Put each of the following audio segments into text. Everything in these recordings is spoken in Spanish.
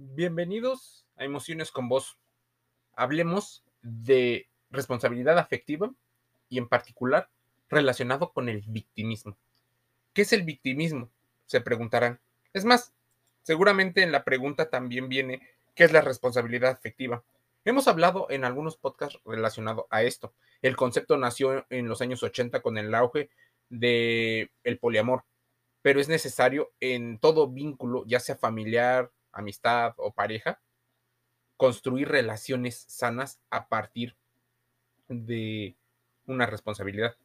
Bienvenidos a Emociones con Vos. Hablemos de responsabilidad afectiva y en particular relacionado con el victimismo. ¿Qué es el victimismo? Se preguntarán. Es más, seguramente en la pregunta también viene ¿qué es la responsabilidad afectiva? Hemos hablado en algunos podcasts relacionados a esto. El concepto nació en los años 80 con el auge del el poliamor, pero es necesario en todo vínculo, ya sea familiar, amistad o pareja, construir relaciones sanas a partir de una responsabilidad.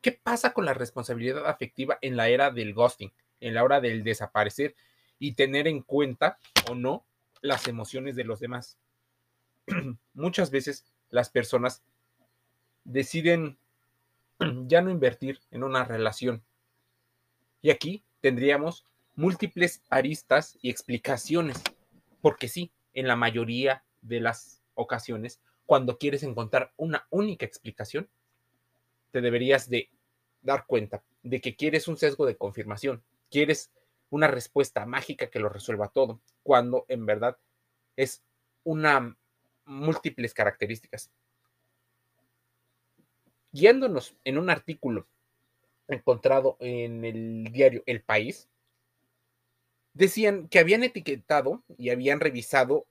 ¿Qué pasa con la responsabilidad afectiva en la era del ghosting, en la hora del desaparecer y tener en cuenta o no las emociones de los demás? Muchas veces las personas deciden ya no invertir en una relación. Y aquí tendríamos múltiples aristas y explicaciones, porque sí, en la mayoría de las ocasiones, cuando quieres encontrar una única explicación, te deberías de dar cuenta de que quieres un sesgo de confirmación, quieres una respuesta mágica que lo resuelva todo, cuando en verdad es una múltiples características. Guiándonos en un artículo encontrado en el diario El País, decían que habían etiquetado y habían revisado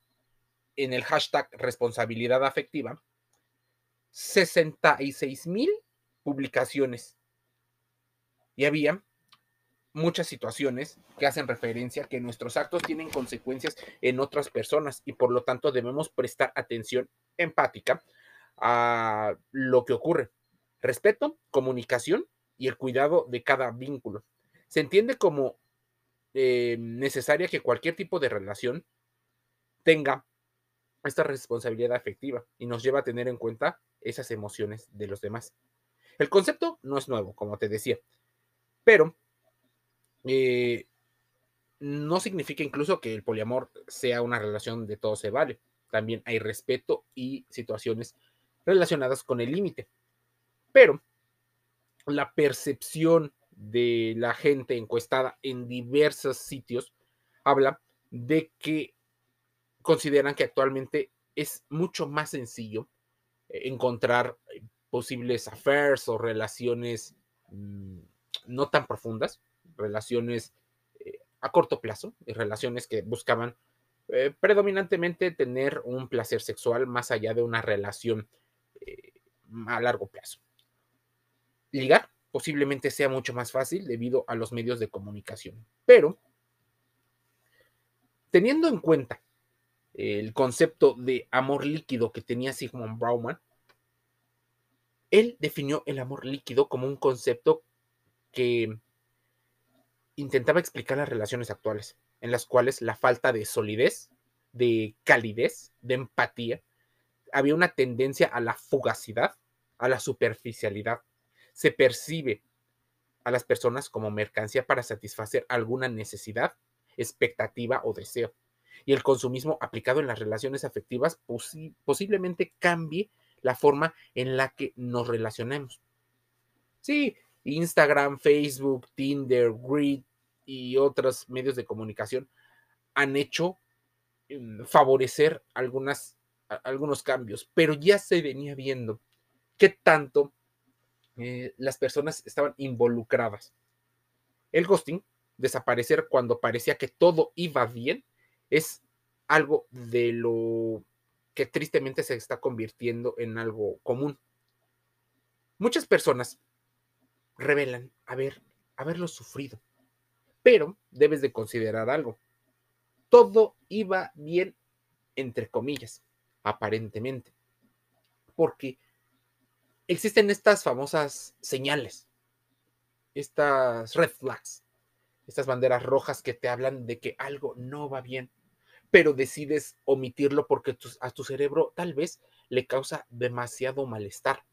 en el hashtag responsabilidad afectiva 66 mil publicaciones. Y había muchas situaciones que hacen referencia a que nuestros actos tienen consecuencias en otras personas y por lo tanto debemos prestar atención empática a lo que ocurre. Respeto, comunicación y el cuidado de cada vínculo. Se entiende como eh, necesaria que cualquier tipo de relación tenga esta responsabilidad afectiva y nos lleva a tener en cuenta esas emociones de los demás. El concepto no es nuevo, como te decía, pero eh, no significa incluso que el poliamor sea una relación de todo se vale. También hay respeto y situaciones relacionadas con el límite. Pero la percepción de la gente encuestada en diversos sitios habla de que consideran que actualmente es mucho más sencillo eh, encontrar eh, posibles affairs o relaciones mm, no tan profundas, relaciones eh, a corto plazo, relaciones que buscaban predominantemente tener un placer sexual más allá de una relación a largo plazo. Ligar posiblemente sea mucho más fácil debido a los medios de comunicación. Pero, teniendo en cuenta el concepto de amor líquido que tenía Sigmund Bauman, él definió el amor líquido como un concepto que intentaba explicar las relaciones actuales, en las cuales la falta de solidez, de calidez, de empatía, había una tendencia a la fugacidad, a la superficialidad, se percibe a las personas como mercancía para satisfacer alguna necesidad, expectativa o deseo. Y el consumismo aplicado en las relaciones afectivas posiblemente cambie la forma en la que nos relacionemos. Sí, Instagram, Facebook, Tinder, Grid y otros medios de comunicación han hecho mm, favorecer algunos cambios, pero ya se venía viendo qué tanto eh, las personas estaban involucradas. El ghosting, desaparecer cuando parecía que todo iba bien, es algo de lo que tristemente se está convirtiendo en algo común. Muchas personas revelan haber, haberlo sufrido, pero debes de considerar algo. Todo iba bien, entre comillas, aparentemente, porque existen estas famosas señales, estas red flags, estas banderas rojas que te hablan de que algo no va bien, pero decides omitirlo porque a tu cerebro tal vez le causa demasiado malestar,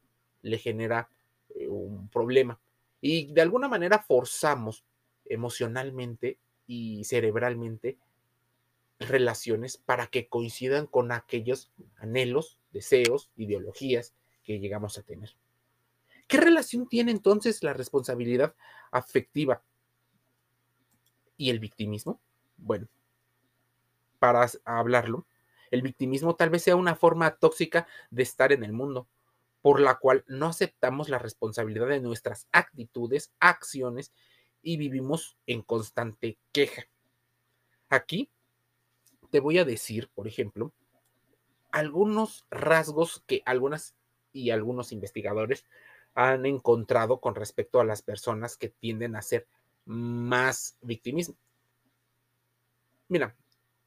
le genera eh, un problema. Y de alguna manera forzamos emocionalmente y cerebralmente relaciones para que coincidan con aquellos anhelos, deseos, ideologías que llegamos a tener. ¿Qué relación tiene entonces la responsabilidad afectiva y el victimismo? Bueno, para hablarlo, el victimismo tal vez sea una forma tóxica de estar en el mundo, por la cual no aceptamos la responsabilidad de nuestras actitudes, acciones y vivimos en constante queja. Aquí te voy a decir, por ejemplo, algunos rasgos que algunas y algunos investigadores han encontrado con respecto a las personas que tienden a ser más victimismo. Mira,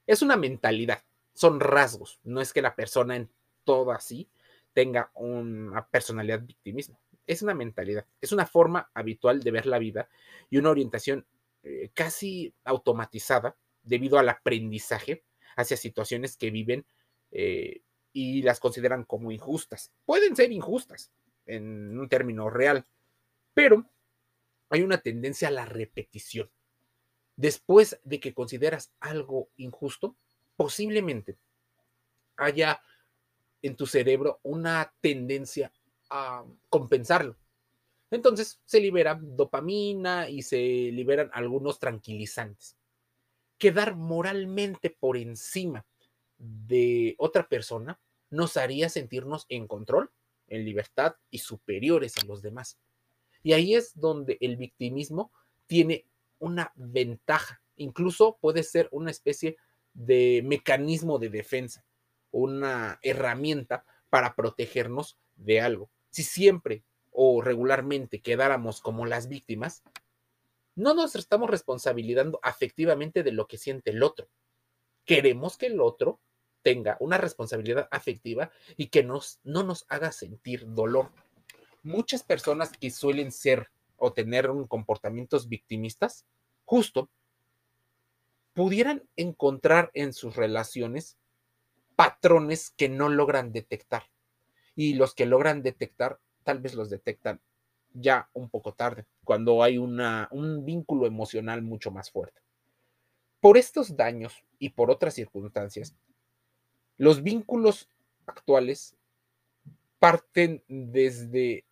es una mentalidad, son rasgos, no es que la persona en todo así tenga una personalidad victimismo, es una mentalidad, es una forma habitual de ver la vida y una orientación eh, casi automatizada debido al aprendizaje hacia situaciones que viven eh, y las consideran como injustas. Pueden ser injustas en un término real, pero hay una tendencia a la repetición. Después de que consideras algo injusto, posiblemente haya en tu cerebro una tendencia a compensarlo. Entonces se libera dopamina y se liberan algunos tranquilizantes. Quedar moralmente por encima de otra persona nos haría sentirnos en control, en libertad y superiores a los demás. Y ahí es donde el victimismo tiene una ventaja. Incluso puede ser una especie de mecanismo de defensa, una herramienta para protegernos de algo. Si siempre o regularmente quedáramos como las víctimas, no nos estamos responsabilizando afectivamente de lo que siente el otro. Queremos que el otro tenga una responsabilidad afectiva y que nos, no nos haga sentir dolor. Muchas personas que suelen ser o tener comportamientos victimistas, justo pudieran encontrar en sus relaciones patrones que no logran detectar. Y los que logran detectar, tal vez los detectan ya un poco tarde, cuando hay una, un vínculo emocional mucho más fuerte. Por estos daños y por otras circunstancias, los vínculos actuales parten desde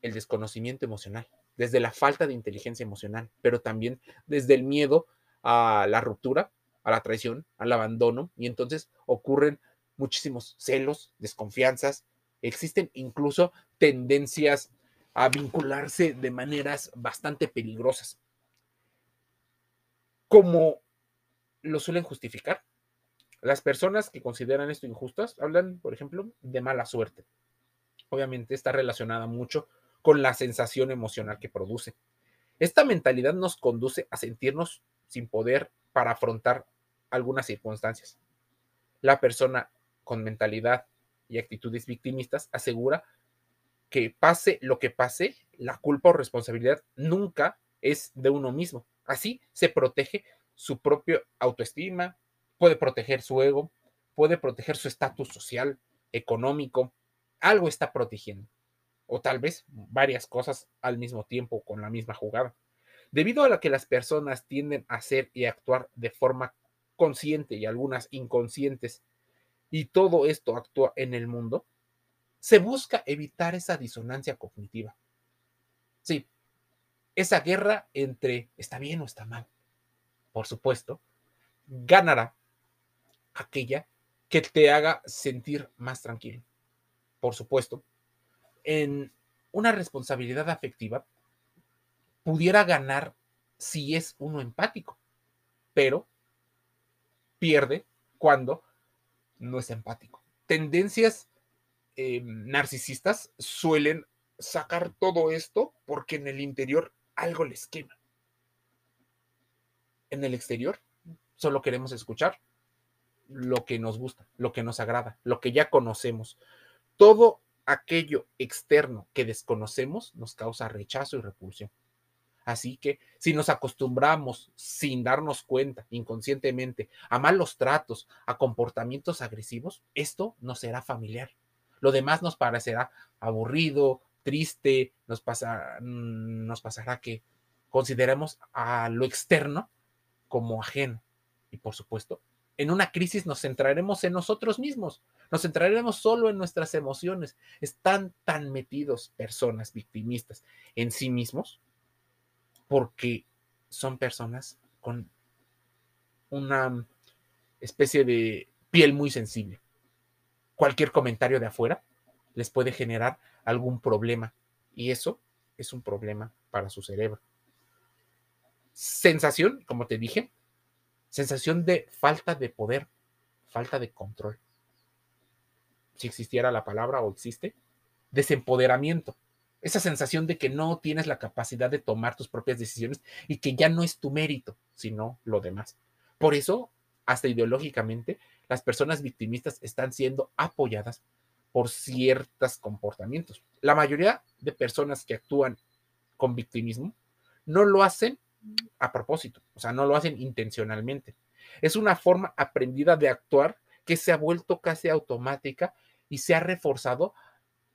el desconocimiento emocional, desde la falta de inteligencia emocional, pero también desde el miedo a la ruptura, a la traición, al abandono, y entonces ocurren muchísimos celos, desconfianzas, existen incluso tendencias a vincularse de maneras bastante peligrosas. Como lo suelen justificar, las personas que consideran esto injustas hablan, por ejemplo, de mala suerte. Obviamente está relacionada mucho con la sensación emocional que produce. Esta mentalidad nos conduce a sentirnos sin poder para afrontar algunas circunstancias. La persona con mentalidad y actitudes victimistas asegura que pase lo que pase, la culpa o responsabilidad nunca es de uno mismo. Así se protege su propia autoestima, puede proteger su ego, puede proteger su estatus social, económico, algo está protegiendo. O tal vez varias cosas al mismo tiempo con la misma jugada. Debido a lo que las personas tienden a hacer y actuar de forma consciente y algunas inconscientes, y todo esto actúa en el mundo, se busca evitar esa disonancia cognitiva. Sí, esa guerra entre está bien o está mal. Por supuesto, ganará aquella que te haga sentir más tranquilo. Por supuesto, en una responsabilidad afectiva pudiera ganar si es uno empático, pero pierde cuando no es empático. Tendencias eh, narcisistas suelen sacar todo esto porque en el interior algo les quema. En el exterior solo queremos escuchar lo que nos gusta, lo que nos agrada, lo que ya conocemos. Todo aquello externo que desconocemos nos causa rechazo y repulsión. Así que si nos acostumbramos sin darnos cuenta, inconscientemente, a malos tratos, a comportamientos agresivos, esto nos será familiar. Lo demás nos parecerá aburrido, triste, nos, pasa, mm, nos pasará que consideremos a lo externo como ajeno. Y por supuesto, en una crisis nos centraremos en nosotros mismos, nos centraremos solo en nuestras emociones. Están tan metidos personas victimistas en sí mismos porque son personas con una especie de piel muy sensible. Cualquier comentario de afuera les puede generar algún problema y eso es un problema para su cerebro. Sensación, como te dije, sensación de falta de poder, falta de control. Si existiera la palabra o existe, desempoderamiento. Esa sensación de que no tienes la capacidad de tomar tus propias decisiones y que ya no es tu mérito, sino lo demás. Por eso, hasta ideológicamente, las personas victimistas están siendo apoyadas por ciertos comportamientos. La mayoría de personas que actúan con victimismo no lo hacen a propósito, o sea, no lo hacen intencionalmente. Es una forma aprendida de actuar que se ha vuelto casi automática y se ha reforzado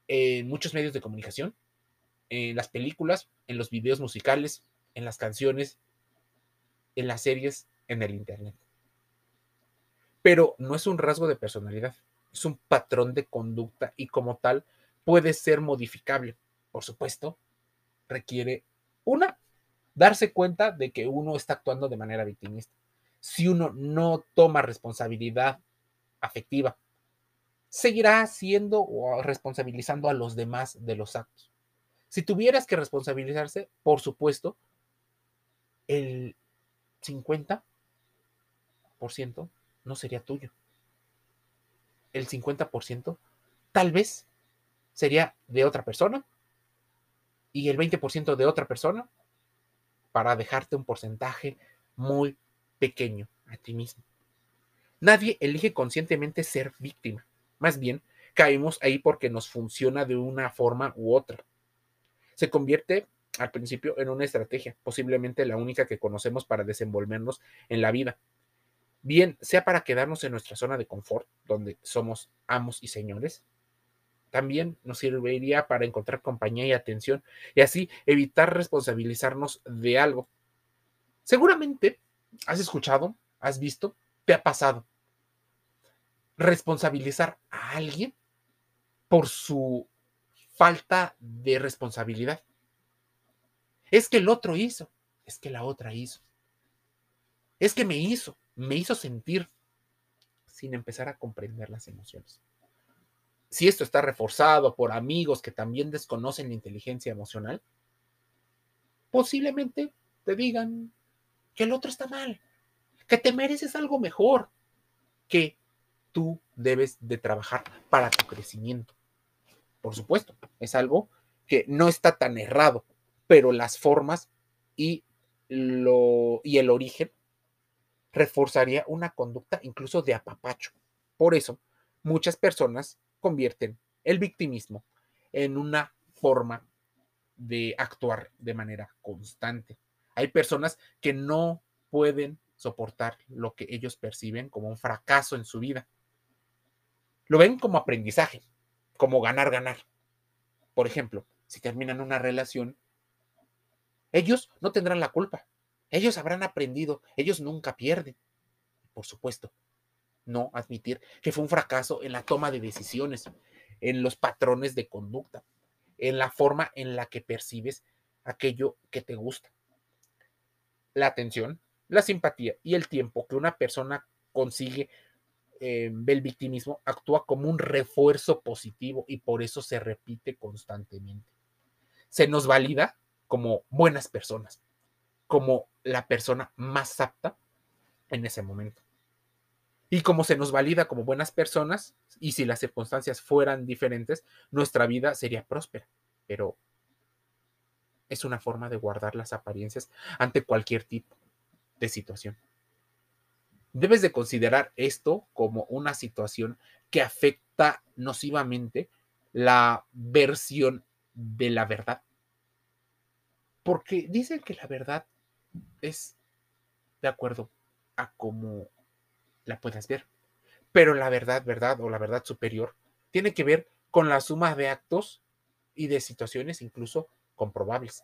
en muchos medios de comunicación, en las películas, en los videos musicales, en las canciones, en las series, en el Internet. Pero no es un rasgo de personalidad, es un patrón de conducta y como tal puede ser modificable. Por supuesto, requiere una, darse cuenta de que uno está actuando de manera victimista. Si uno no toma responsabilidad afectiva, seguirá haciendo o responsabilizando a los demás de los actos. Si tuvieras que responsabilizarse, por supuesto, el 50% no sería tuyo. El 50% tal vez sería de otra persona y el 20% de otra persona para dejarte un porcentaje muy pequeño a ti mismo. Nadie elige conscientemente ser víctima. Más bien, caemos ahí porque nos funciona de una forma u otra. Se convierte al principio en una estrategia, posiblemente la única que conocemos para desenvolvernos en la vida. Bien, sea para quedarnos en nuestra zona de confort, donde somos amos y señores, también nos serviría para encontrar compañía y atención y así evitar responsabilizarnos de algo. Seguramente has escuchado, has visto, te ha pasado responsabilizar a alguien por su falta de responsabilidad. Es que el otro hizo, es que la otra hizo. Es que me hizo, me hizo sentir sin empezar a comprender las emociones. Si esto está reforzado por amigos que también desconocen la inteligencia emocional, posiblemente te digan que el otro está mal, que te mereces algo mejor, que tú debes de trabajar para tu crecimiento. Por supuesto, es algo que no está tan errado, pero las formas y, lo, y el origen reforzaría una conducta incluso de apapacho. Por eso, muchas personas convierten el victimismo en una forma de actuar de manera constante. Hay personas que no pueden soportar lo que ellos perciben como un fracaso en su vida lo ven como aprendizaje, como ganar, ganar. Por ejemplo, si terminan una relación, ellos no tendrán la culpa. Ellos habrán aprendido, ellos nunca pierden. Por supuesto, no admitir que fue un fracaso en la toma de decisiones, en los patrones de conducta, en la forma en la que percibes aquello que te gusta. La atención, la simpatía y el tiempo que una persona consigue eh, ve el victimismo, actúa como un refuerzo positivo y por eso se repite constantemente. Se nos valida como buenas personas, como la persona más apta en ese momento. Y como se nos valida como buenas personas, y si las circunstancias fueran diferentes, nuestra vida sería próspera. Pero es una forma de guardar las apariencias ante cualquier tipo de situación. Debes de considerar esto como una situación que afecta nocivamente la versión de la verdad. Porque dicen que la verdad es de acuerdo a cómo la puedas ver. Pero la verdad, verdad o la verdad superior tiene que ver con la suma de actos y de situaciones incluso comprobables.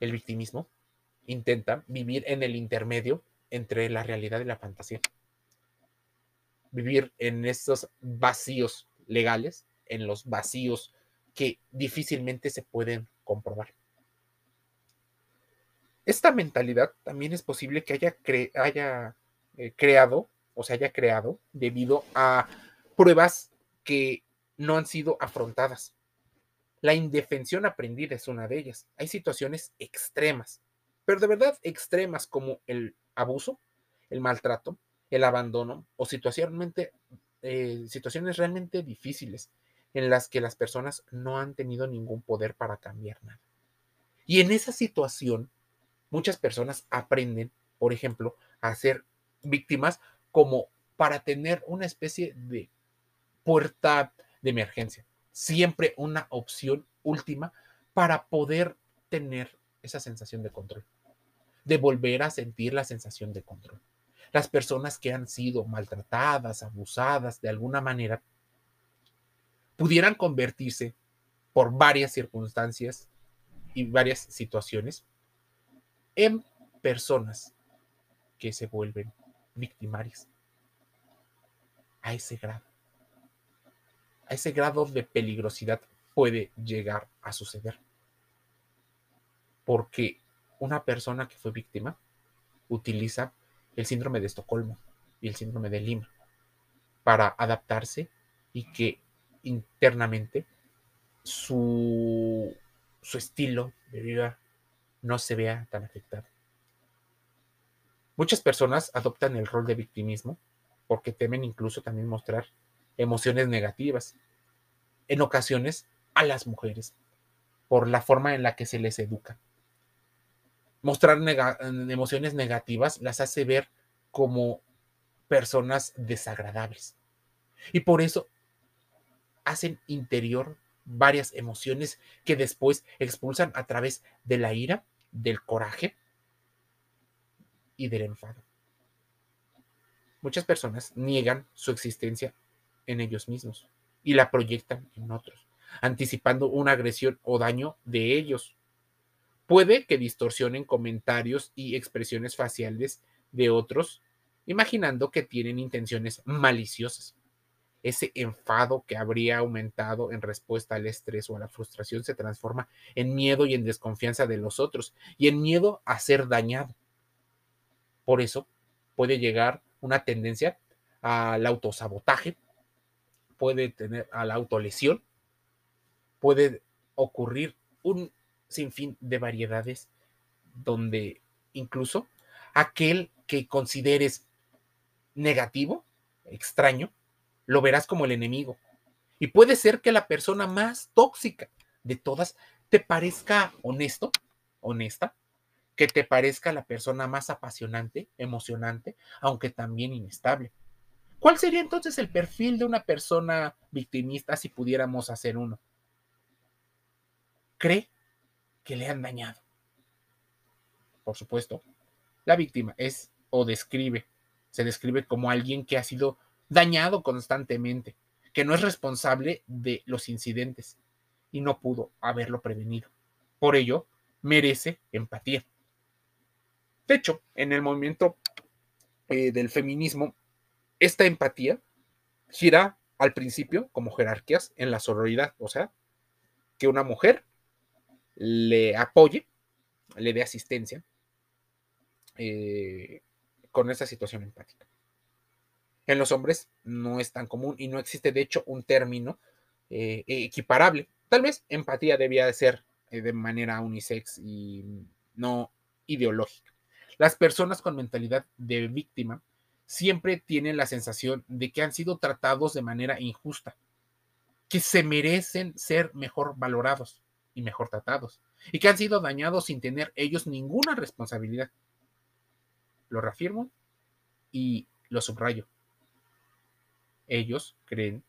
El victimismo intenta vivir en el intermedio entre la realidad y la fantasía. Vivir en estos vacíos legales, en los vacíos que difícilmente se pueden comprobar. Esta mentalidad también es posible que haya, haya eh, creado o se haya creado debido a pruebas que no han sido afrontadas. La indefensión aprendida es una de ellas. Hay situaciones extremas, pero de verdad extremas como el abuso, el maltrato, el abandono o eh, situaciones realmente difíciles en las que las personas no han tenido ningún poder para cambiar nada. Y en esa situación, muchas personas aprenden, por ejemplo, a ser víctimas como para tener una especie de puerta de emergencia, siempre una opción última para poder tener esa sensación de control, de volver a sentir la sensación de control. Las personas que han sido maltratadas, abusadas de alguna manera, pudieran convertirse por varias circunstancias y varias situaciones en personas que se vuelven victimarias. A ese grado. A ese grado de peligrosidad puede llegar a suceder. Porque una persona que fue víctima utiliza el síndrome de Estocolmo y el síndrome de Lima para adaptarse y que internamente su, su estilo de vida no se vea tan afectado. Muchas personas adoptan el rol de victimismo porque temen incluso también mostrar emociones negativas. En ocasiones a las mujeres, por la forma en la que se les educa. Mostrar emociones negativas las hace ver como personas desagradables. Y por eso hacen interior varias emociones que después expulsan a través de la ira, del coraje y del enfado. Muchas personas niegan su existencia en ellos mismos y la proyectan en otros, anticipando una agresión o daño de ellos. Puede que distorsionen comentarios y expresiones faciales de otros, imaginando que tienen intenciones maliciosas. Ese enfado que habría aumentado en respuesta al estrés o a la frustración se transforma en miedo y en desconfianza de los otros y en miedo a ser dañado. Por eso puede llegar una tendencia al autosabotaje, puede tener a la autolesión, puede ocurrir un sinfín de variedades donde incluso aquel que consideres negativo, extraño, lo verás como el enemigo. Y puede ser que la persona más tóxica de todas te parezca honesto, honesta, que te parezca la persona más apasionante, emocionante, aunque también inestable. ¿Cuál sería entonces el perfil de una persona victimista si pudiéramos hacer uno? Cree que le han dañado. Por supuesto, la víctima es o describe, se describe como alguien que ha sido dañado constantemente, que no es responsable de los incidentes y no pudo haberlo prevenido. Por ello, merece empatía. De hecho, en el movimiento eh, del feminismo, esta empatía gira al principio como jerarquías en la sororidad, o sea, que una mujer le apoye, le dé asistencia eh, con esa situación empática. En los hombres no es tan común y no existe, de hecho, un término eh, equiparable. Tal vez empatía debía ser de manera unisex y no ideológica. Las personas con mentalidad de víctima siempre tienen la sensación de que han sido tratados de manera injusta, que se merecen ser mejor valorados y mejor tratados, y que han sido dañados sin tener ellos ninguna responsabilidad. Lo reafirmo y lo subrayo. Ellos creen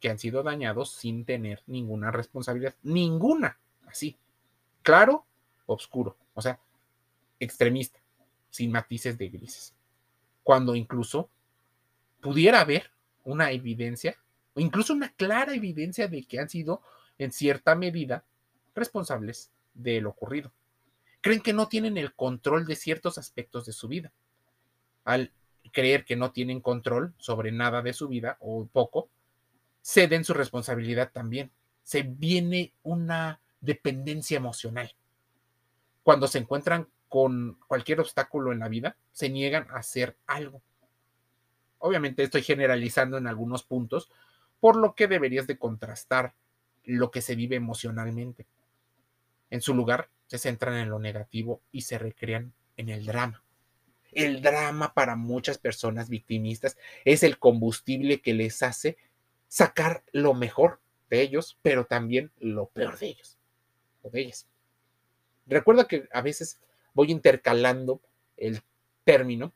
que han sido dañados sin tener ninguna responsabilidad, ninguna, así, claro, oscuro, o sea, extremista sin matices de grises. Cuando incluso pudiera haber una evidencia, o incluso una clara evidencia de que han sido, en cierta medida, responsables de lo ocurrido. Creen que no tienen el control de ciertos aspectos de su vida. Al creer que no tienen control sobre nada de su vida o poco, ceden su responsabilidad también. Se viene una dependencia emocional. Cuando se encuentran con cualquier obstáculo en la vida, se niegan a hacer algo. Obviamente estoy generalizando en algunos puntos, por lo que deberías de contrastar lo que se vive emocionalmente. En su lugar, se centran en lo negativo y se recrean en el drama. El drama para muchas personas victimistas es el combustible que les hace sacar lo mejor de ellos, pero también lo peor de ellos o de ellas. Recuerda que a veces voy intercalando el término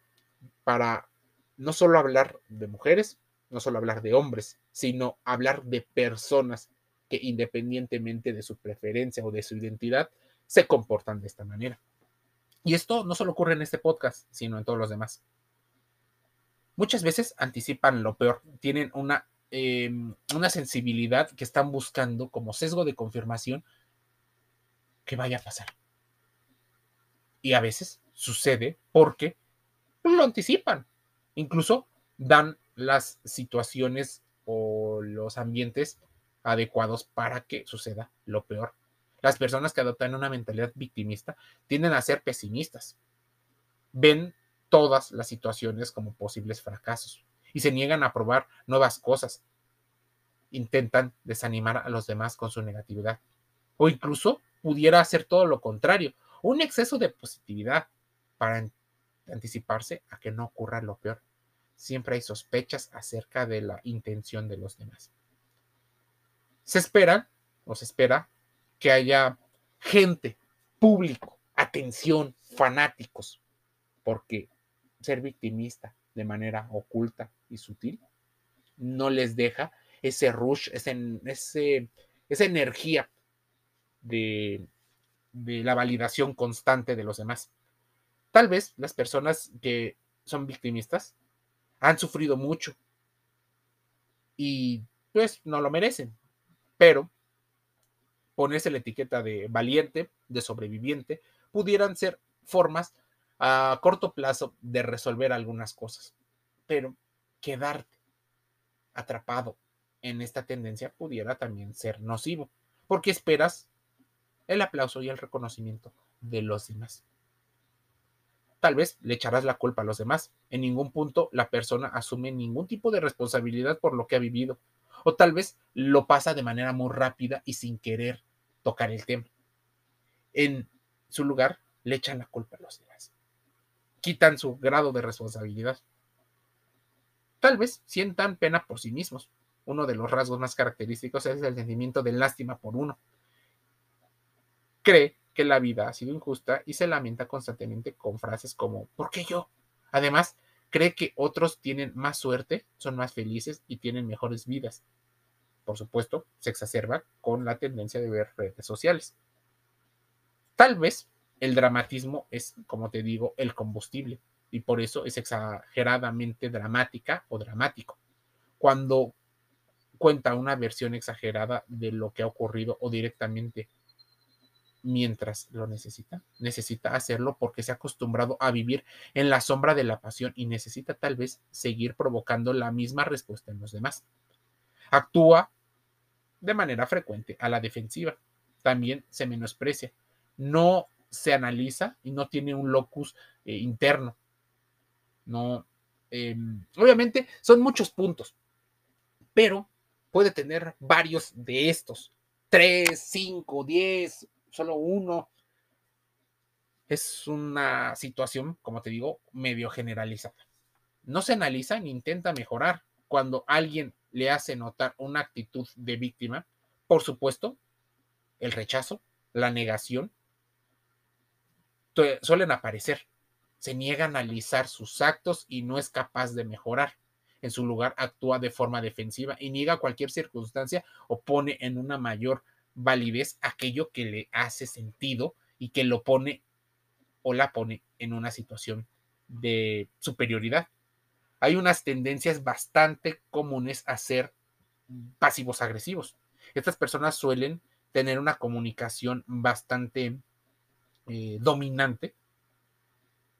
para no solo hablar de mujeres, no solo hablar de hombres, sino hablar de personas que independientemente de su preferencia o de su identidad, se comportan de esta manera. Y esto no solo ocurre en este podcast, sino en todos los demás. Muchas veces anticipan lo peor, tienen una, em, una sensibilidad que están buscando como sesgo de confirmación que vaya a pasar. Y a veces sucede porque lo anticipan. Incluso dan las situaciones o los ambientes adecuados para que suceda lo peor. Las personas que adoptan una mentalidad victimista tienden a ser pesimistas. Ven todas las situaciones como posibles fracasos y se niegan a probar nuevas cosas. Intentan desanimar a los demás con su negatividad. O incluso pudiera hacer todo lo contrario, un exceso de positividad para anticiparse a que no ocurra lo peor. Siempre hay sospechas acerca de la intención de los demás. Se espera o se espera que haya gente, público, atención, fanáticos, porque ser victimista de manera oculta y sutil no les deja ese rush, ese, esa energía de, de la validación constante de los demás. Tal vez las personas que son victimistas han sufrido mucho y pues no lo merecen, pero ponerse la etiqueta de valiente, de sobreviviente, pudieran ser formas a corto plazo de resolver algunas cosas. Pero quedarte atrapado en esta tendencia pudiera también ser nocivo, porque esperas el aplauso y el reconocimiento de los demás. Tal vez le echarás la culpa a los demás. En ningún punto la persona asume ningún tipo de responsabilidad por lo que ha vivido. O tal vez lo pasa de manera muy rápida y sin querer tocar el tema. En su lugar, le echan la culpa a los demás. Quitan su grado de responsabilidad. Tal vez sientan pena por sí mismos. Uno de los rasgos más característicos es el sentimiento de lástima por uno. Cree que la vida ha sido injusta y se lamenta constantemente con frases como ¿por qué yo? Además, cree que otros tienen más suerte, son más felices y tienen mejores vidas por supuesto, se exacerba con la tendencia de ver redes sociales. Tal vez el dramatismo es, como te digo, el combustible y por eso es exageradamente dramática o dramático. Cuando cuenta una versión exagerada de lo que ha ocurrido o directamente mientras lo necesita. Necesita hacerlo porque se ha acostumbrado a vivir en la sombra de la pasión y necesita tal vez seguir provocando la misma respuesta en los demás. Actúa de manera frecuente a la defensiva. También se menosprecia. No se analiza y no tiene un locus eh, interno. No, em, obviamente son muchos puntos, pero puede tener varios de estos. Tres, cinco, diez, solo uno. Es una situación, como te digo, medio generalizada. No se analiza ni intenta mejorar. Cuando alguien le hace notar una actitud de víctima, por supuesto, el rechazo, la negación, suelen aparecer. Se niega a analizar sus actos y no es capaz de mejorar. En su lugar actúa de forma defensiva y niega cualquier circunstancia o pone en una mayor validez aquello que le hace sentido y que lo pone o la pone en una situación de superioridad hay unas tendencias bastante comunes a ser pasivos agresivos. Estas personas suelen tener una comunicación bastante eh, dominante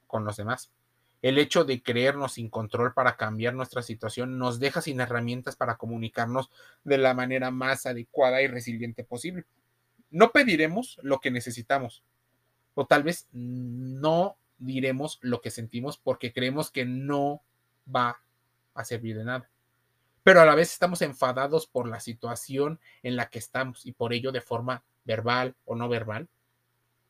con los demás. El hecho de creernos sin control para cambiar nuestra situación nos deja sin herramientas para comunicarnos de la manera más adecuada y resiliente posible. No pediremos lo que necesitamos, O tal vez no diremos lo que sentimos porque creemos que no va a servir de nada. Pero a la vez estamos enfadados por la situación en la que estamos y por ello de forma verbal o no verbal,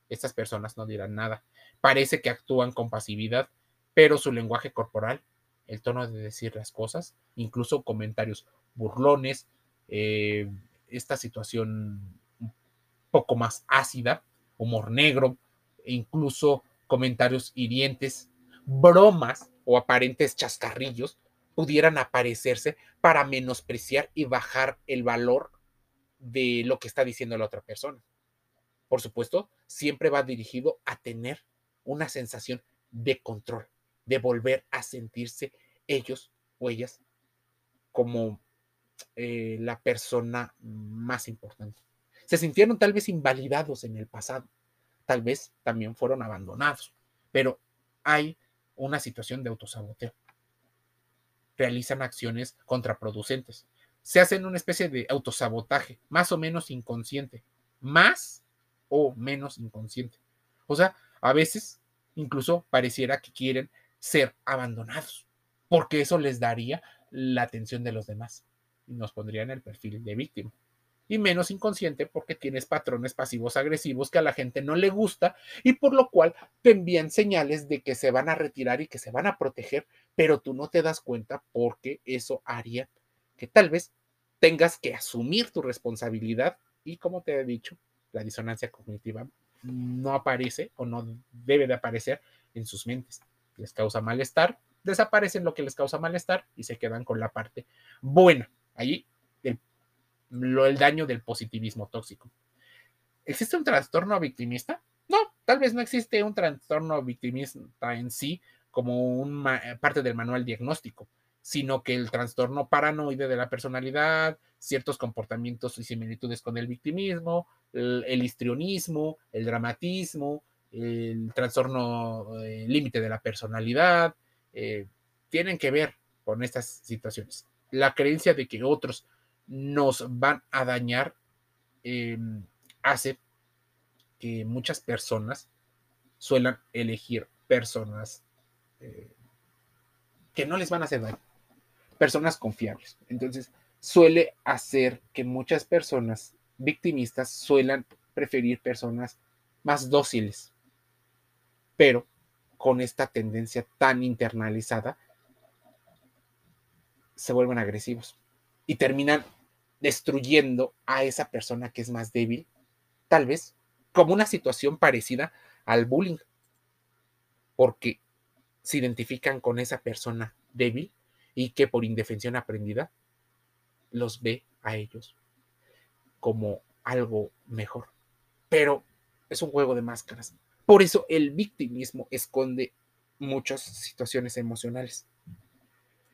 estas personas no dirán nada. Parece que actúan con pasividad, pero su lenguaje corporal, el tono de decir las cosas, incluso comentarios burlones, eh, esta situación un poco más ácida, humor negro, e incluso comentarios hirientes, bromas o aparentes chascarrillos pudieran aparecerse para menospreciar y bajar el valor de lo que está diciendo la otra persona. Por supuesto, siempre va dirigido a tener una sensación de control, de volver a sentirse ellos o ellas como eh, la persona más importante. Se sintieron tal vez invalidados en el pasado, tal vez también fueron abandonados, pero hay una situación de autosaboteo. Realizan acciones contraproducentes. Se hacen una especie de autosabotaje, más o menos inconsciente, más o menos inconsciente. O sea, a veces incluso pareciera que quieren ser abandonados, porque eso les daría la atención de los demás y nos pondría en el perfil de víctima. Y menos inconsciente porque tienes patrones pasivos agresivos que a la gente no le gusta y por lo cual te envían señales de que se van a retirar y que se van a proteger, pero tú no te das cuenta porque eso haría que tal vez tengas que asumir tu responsabilidad y como te he dicho, la disonancia cognitiva no aparece o no debe de aparecer en sus mentes. Les causa malestar, desaparecen lo que les causa malestar y se quedan con la parte buena. El, lo, el daño del positivismo tóxico. ¿Existe un trastorno victimista? No, tal vez no existe un trastorno victimista en sí como una parte del manual diagnóstico, sino que el trastorno paranoide de la personalidad, ciertos comportamientos y similitudes con el victimismo, el, histrionismo, el dramatismo, el trastorno eh, límite de la personalidad, eh, tienen que ver con estas situaciones la creencia de que otros nos van a dañar em, hace que muchas personas suelan elegir personas eh, que no les van a hacer daño, personas confiables. Entonces, suele hacer que muchas personas victimistas suelan preferir personas más dóciles, pero con esta tendencia tan internalizada se vuelven agresivos y terminan destruyendo a esa persona que es más débil, tal vez como una situación parecida al bullying, porque se identifican con esa persona débil y que por indefensión aprendida los ve a ellos como algo mejor. Pero es un juego de máscaras. Por eso el victimismo esconde muchas situaciones emocionales.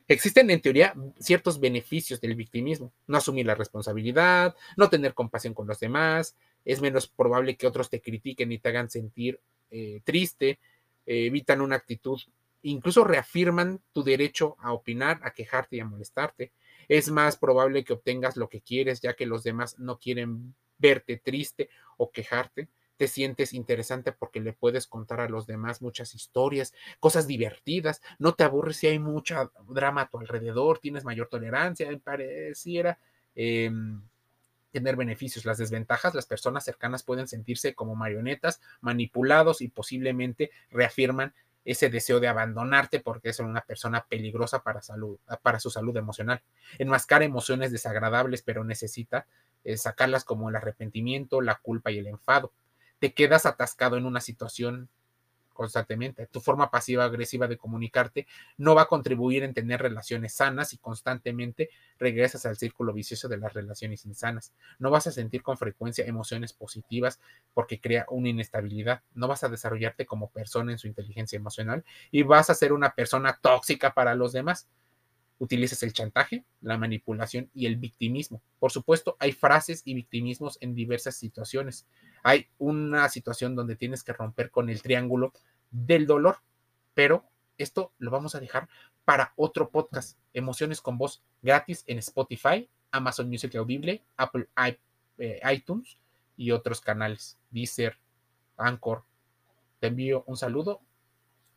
Existen en teoría ciertos beneficios del victimismo, no asumir la responsabilidad, no tener compasión con los demás, es menos probable que otros te critiquen y te hagan sentir eh, triste, eh, evitan una actitud, incluso reafirman tu derecho a opinar, a quejarte y a molestarte. Es más probable que obtengas lo que quieres ya que los demás no quieren verte triste o quejarte te sientes interesante porque le puedes contar a los demás muchas historias, cosas divertidas, no te aburres si hay mucha drama a tu alrededor, tienes mayor tolerancia, pareciera em, tener beneficios. Las desventajas, las personas cercanas pueden sentirse como marionetas, manipulados y posiblemente reafirman ese deseo de abandonarte porque es una persona peligrosa para, salud, para su salud emocional. Enmascara emociones desagradables, pero necesita eh, sacarlas como el arrepentimiento, la culpa y el enfado te quedas atascado en una situación constantemente. Tu forma pasiva-agresiva de comunicarte no va a contribuir en tener relaciones sanas y constantemente regresas al círculo vicioso de las relaciones insanas. No vas a sentir con frecuencia emociones positivas porque crea una inestabilidad. No vas a desarrollarte como persona en su inteligencia emocional y vas a ser una persona tóxica para los demás utilizas el chantaje, la manipulación y el victimismo. Por supuesto, hay frases y victimismos en diversas situaciones. Hay una situación donde tienes que romper con el triángulo del dolor, pero esto lo vamos a dejar para otro podcast, Emociones con Voz, gratis en Spotify, Amazon Music Audible, Apple eh, iTunes y otros canales, Deezer, Anchor, Te envío un saludo